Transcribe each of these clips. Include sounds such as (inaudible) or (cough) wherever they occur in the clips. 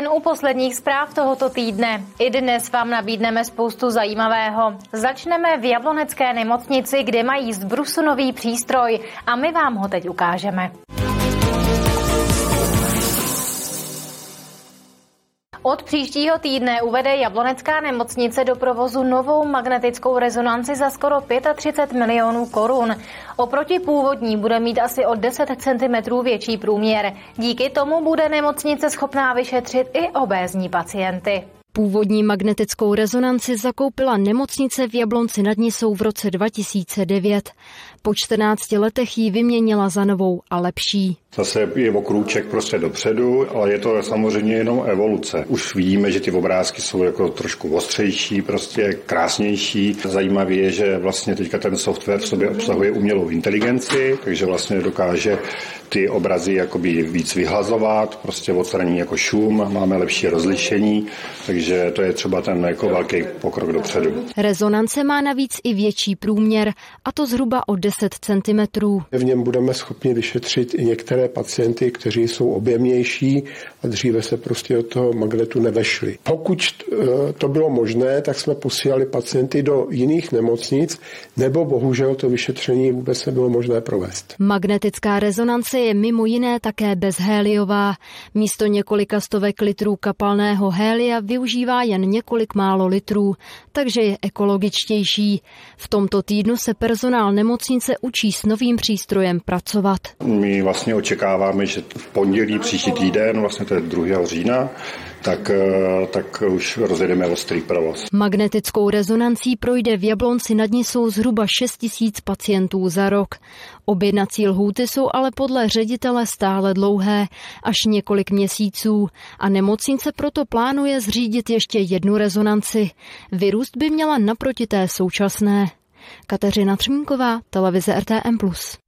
Den u posledních zpráv tohoto týdne. I dnes vám nabídneme spoustu zajímavého. Začneme v Jablonecké nemocnici, kde mají zbrusunový přístroj a my vám ho teď ukážeme. Od příštího týdne uvede Jablonecká nemocnice do provozu novou magnetickou rezonanci za skoro 35 milionů korun. Oproti původní bude mít asi o 10 cm větší průměr. Díky tomu bude nemocnice schopná vyšetřit i obézní pacienty. Původní magnetickou rezonanci zakoupila nemocnice v Jablonci nad Nisou v roce 2009. Po 14 letech ji vyměnila za novou a lepší. Zase je o krůček prostě dopředu, ale je to samozřejmě jenom evoluce. Už vidíme, že ty obrázky jsou jako trošku ostřejší, prostě krásnější. Zajímavé je, že vlastně teďka ten software v sobě obsahuje umělou inteligenci, takže vlastně dokáže ty obrazy jakoby víc vyhlazovat, prostě odstraní jako šum, máme lepší rozlišení, takže to je třeba ten jako velký pokrok dopředu. Rezonance má navíc i větší průměr, a to zhruba o 10 cm. V něm budeme schopni vyšetřit i některé pacienty, kteří jsou objemnější a dříve se prostě od toho magnetu nevešli. Pokud eh, to bylo možné, tak jsme posílali pacienty do jiných nemocnic, nebo bohužel to vyšetření vůbec nebylo možné provést. Magnetická rezonance je mimo jiné také bezhéliová. Místo několika stovek litrů kapalného hélia využívá jen několik málo litrů, takže je ekologičtější. V tomto týdnu se personál nemocnice učí s novým přístrojem pracovat. My vlastně očekáváme, že v pondělí příští týden, vlastně to je 2. října, tak, eh, tak už rozjedeme ostrý provoz. Magnetickou rezonancí projde v Jablonci nad Nisou zhruba 6 tisíc pacientů za rok. Objednací lhůty jsou ale podle ředitele stále dlouhé, až několik měsíců a nemocnice proto plánuje zřídit ještě jednu rezonanci. Vyrůst by měla naproti té současné. Kateřina Třmínková, televize RTM+.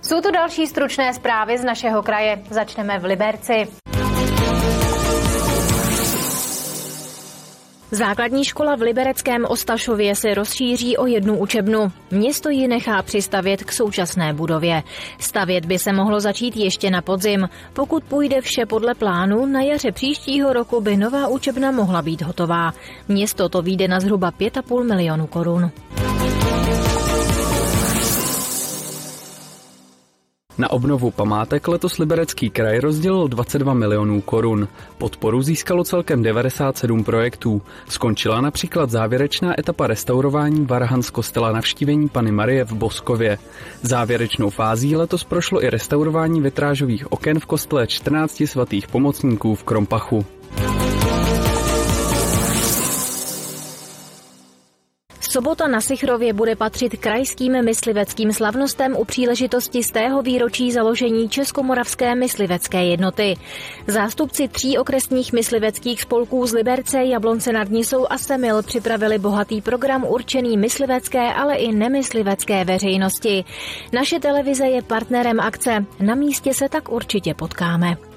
Jsou to další stručné zprávy z našeho kraje. Začneme v Liberci. Základní škola v Libereckém Ostašově se rozšíří o jednu učebnu. Město ji nechá přistavět k současné budově. Stavět by se mohlo začít ještě na podzim. Pokud půjde vše podle plánu, na jaře příštího roku by nová učebna mohla být hotová. Město to vyjde na zhruba 5,5 milionu korun. Na obnovu památek letos Liberecký kraj rozdělil 22 milionů korun. Podporu získalo celkem 97 projektů. Skončila například závěrečná etapa restaurování varhan z kostela navštívení Pany Marie v Boskově. Závěrečnou fází letos prošlo i restaurování vitrážových oken v kostele 14 svatých pomocníků v Krompachu. Sobota na Sichrově bude patřit krajským mysliveckým slavnostem u příležitosti z tého výročí založení Českomoravské myslivecké jednoty. Zástupci tří okresních mysliveckých spolků z Liberce, Jablonce nad Nisou a Semil připravili bohatý program určený myslivecké, ale i nemyslivecké veřejnosti. Naše televize je partnerem akce. Na místě se tak určitě potkáme.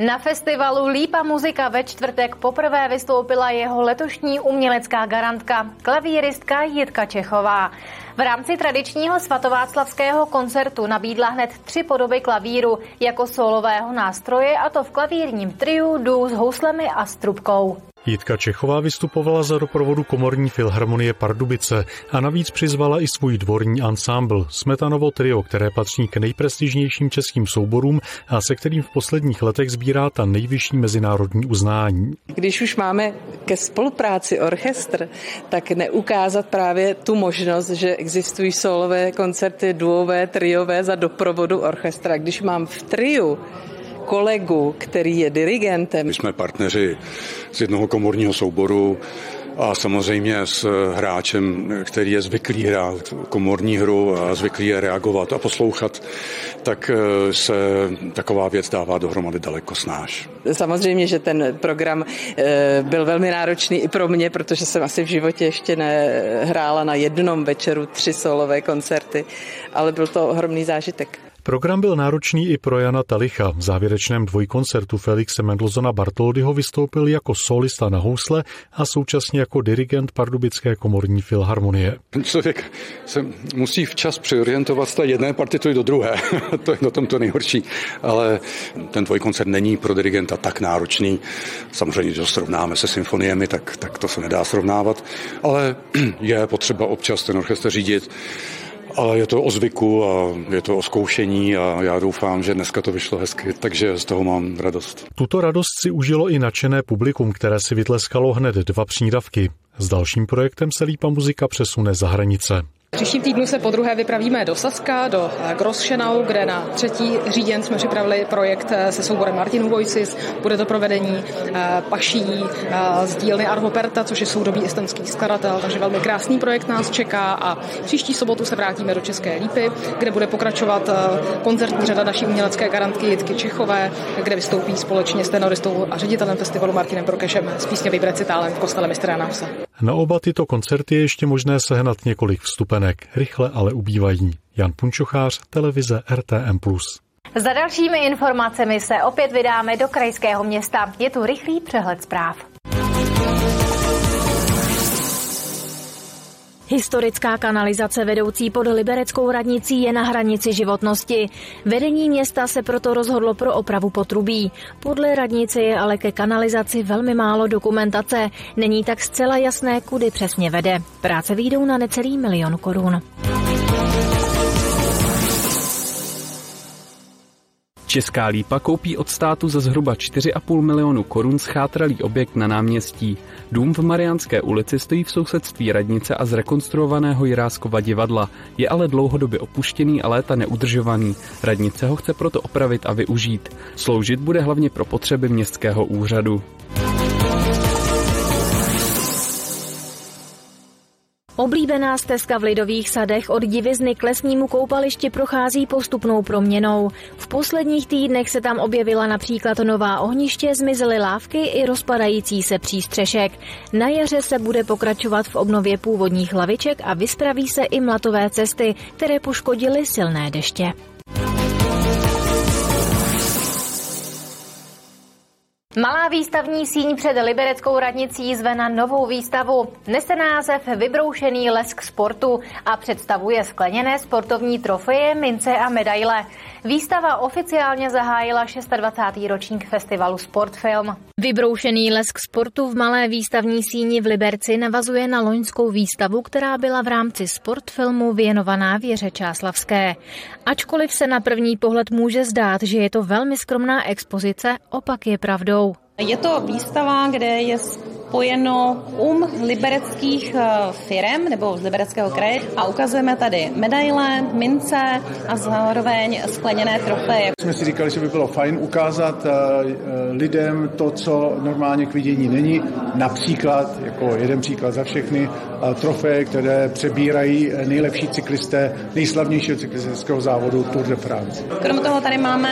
Na festivalu Lípa muzika ve čtvrtek poprvé vystoupila jeho letošní umělecká garantka, klavíristka Jitka Čechová. V rámci tradičního svatováclavského koncertu nabídla hned tři podoby klavíru jako solového nástroje a to v klavírním triu, dů s houslemi a strubkou. Jitka Čechová vystupovala za doprovodu komorní filharmonie Pardubice a navíc přizvala i svůj dvorní ansámbl Smetanovo trio, které patří k nejprestižnějším českým souborům a se kterým v posledních letech sbírá ta nejvyšší mezinárodní uznání. Když už máme ke spolupráci orchestr, tak neukázat právě tu možnost, že existují solové koncerty, duové, triové za doprovodu orchestra. Když mám v triu kolegu, který je dirigentem. My jsme partneři z jednoho komorního souboru a samozřejmě s hráčem, který je zvyklý hrát komorní hru a zvyklý je reagovat a poslouchat, tak eh, se taková věc dává dohromady daleko snáš. Samozřejmě, že ten program eh, byl velmi náročný i pro mě, protože jsem asi v životě ještě nehrála na jednom večeru tři solové koncerty, ale byl to ohromný zážitek. Program byl náročný i pro Jana Talicha. V závěrečném dvojkoncertu Felixe Mendelsona Bartoldyho vystoupil jako solista na housle a současně jako dirigent Pardubické komorní filharmonie. Člověk se musí včas přiorientovat z té jedné partitury do druhé. (laughs) to je na tom to nejhorší. Ale ten dvojkoncert není pro dirigenta tak náročný. Samozřejmě, ho srovnáme se symfoniemi, tak, tak to se nedá srovnávat. Ale (clears throat) je potřeba občas ten orchestr řídit ale je to o zvyku a je to o zkoušení a já doufám, že dneska to vyšlo hezky, takže z toho mám radost. Tuto radost si užilo i nadšené publikum, které si vytleskalo hned dva přídavky. S dalším projektem se Lípa muzika přesune za hranice. Příštím týdnu se po druhé vypravíme do Saska, do eh, Grosschenau, kde na třetí říjen jsme připravili projekt eh, se souborem Martin Voices. Bude to provedení eh, paší z dílny Arvo Perta, což je soudobý estonský skladatel, takže velmi krásný projekt nás čeká a příští sobotu se vrátíme do České Lípy, kde bude pokračovat koncertní řada naší umělecké garantky Jitky Čechové, kde vystoupí společně s tenoristou a ředitelem festivalu Martinem Prokešem s písňovým recitálem v kostele mistra Návsa. Na oba tyto koncerty je ještě možné sehnat několik vstupenek, rychle ale ubývají. Jan Punčochář, televize RTM+. Za dalšími informacemi se opět vydáme do krajského města. Je tu rychlý přehled zpráv. Historická kanalizace vedoucí pod Libereckou radnicí je na hranici životnosti. Vedení města se proto rozhodlo pro opravu potrubí. Podle radnice je ale ke kanalizaci velmi málo dokumentace. Není tak zcela jasné, kudy přesně vede. Práce výjdou na necelý milion korun. Česká lípa koupí od státu za zhruba 4,5 milionu korun schátralý objekt na náměstí. Dům v Mariánské ulici stojí v sousedství radnice a zrekonstruovaného Jiráskova divadla. Je ale dlouhodobě opuštěný a léta neudržovaný. Radnice ho chce proto opravit a využít. Sloužit bude hlavně pro potřeby městského úřadu. Oblíbená stezka v Lidových sadech od divizny k lesnímu koupališti prochází postupnou proměnou. V posledních týdnech se tam objevila například nová ohniště, zmizely lávky i rozpadající se přístřešek. Na jaře se bude pokračovat v obnově původních laviček a vyspraví se i mlatové cesty, které poškodily silné deště. Malá výstavní síň před Libereckou radnicí zve na novou výstavu. Nese název Vybroušený lesk sportu a představuje skleněné sportovní trofeje, mince a medaile. Výstava oficiálně zahájila 26. ročník festivalu Sportfilm. Vybroušený lesk sportu v malé výstavní síni v Liberci navazuje na loňskou výstavu, která byla v rámci sportfilmu věnovaná Věře Čáslavské. Ačkoliv se na první pohled může zdát, že je to velmi skromná expozice, opak je pravdou. Je to výstava, kde je spojeno um libereckých eh, firem nebo z libereckého kraje a ukazujeme tady medaile, mince a zároveň skleněné trofeje. Jsme si říkali, že by bylo fajn ukázat eh, eh, lidem to, co normálně k vidění není. Například, jako jeden příklad za všechny, trofeje, které přebírají nejlepší cyklisté nejslavnějšího cyklistického závodu Tour de France. Krom toho tady máme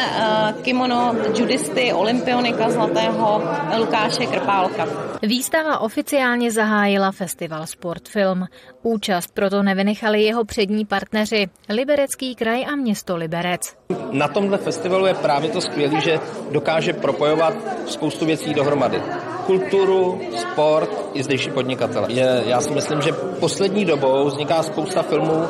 kimono judisty, olympionika zlatého Lukáše Krpálka. Výstava oficiálně zahájila festival Sportfilm. Účast proto nevynechali jeho přední partneři Liberecký kraj a město Liberec. Na tomhle festivalu je právě to skvělé, že dokáže propojovat spoustu věcí dohromady. Kulturu, sport i zdejší podnikatele. Je, já si myslím, že poslední dobou vzniká spousta filmů,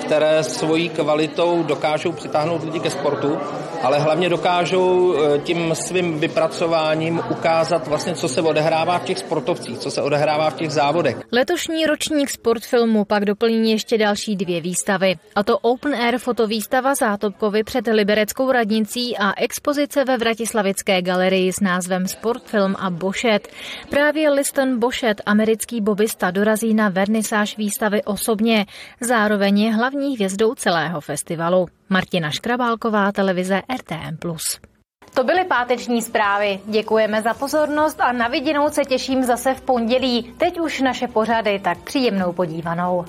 které svojí kvalitou dokážou přitáhnout lidi ke sportu, ale hlavně dokážou eh, tím svým vypracováním ukázat vlastně, co se odehrává v těch sportovcích, co se odehrává v těch závodech. Letošní ročník sportfilmu pak doplní ještě další dvě výstavy. A to Open Air fotovýstava Zátopkovy před Libereckou radnicí a expozice ve Vratislavické galerii s názvem Sportfilm a Bošet. Právě Liston Bošet, americký bobista, dorazí na vernisáž výstavy osobně. Zároveň je hlavní hlavní hvězdou celého festivalu. Martina Škrabálková, televize RTM+. To byly páteční zprávy. Děkujeme za pozornost a na viděnou se těším zase v pondělí. Teď už naše pořady, tak příjemnou podívanou.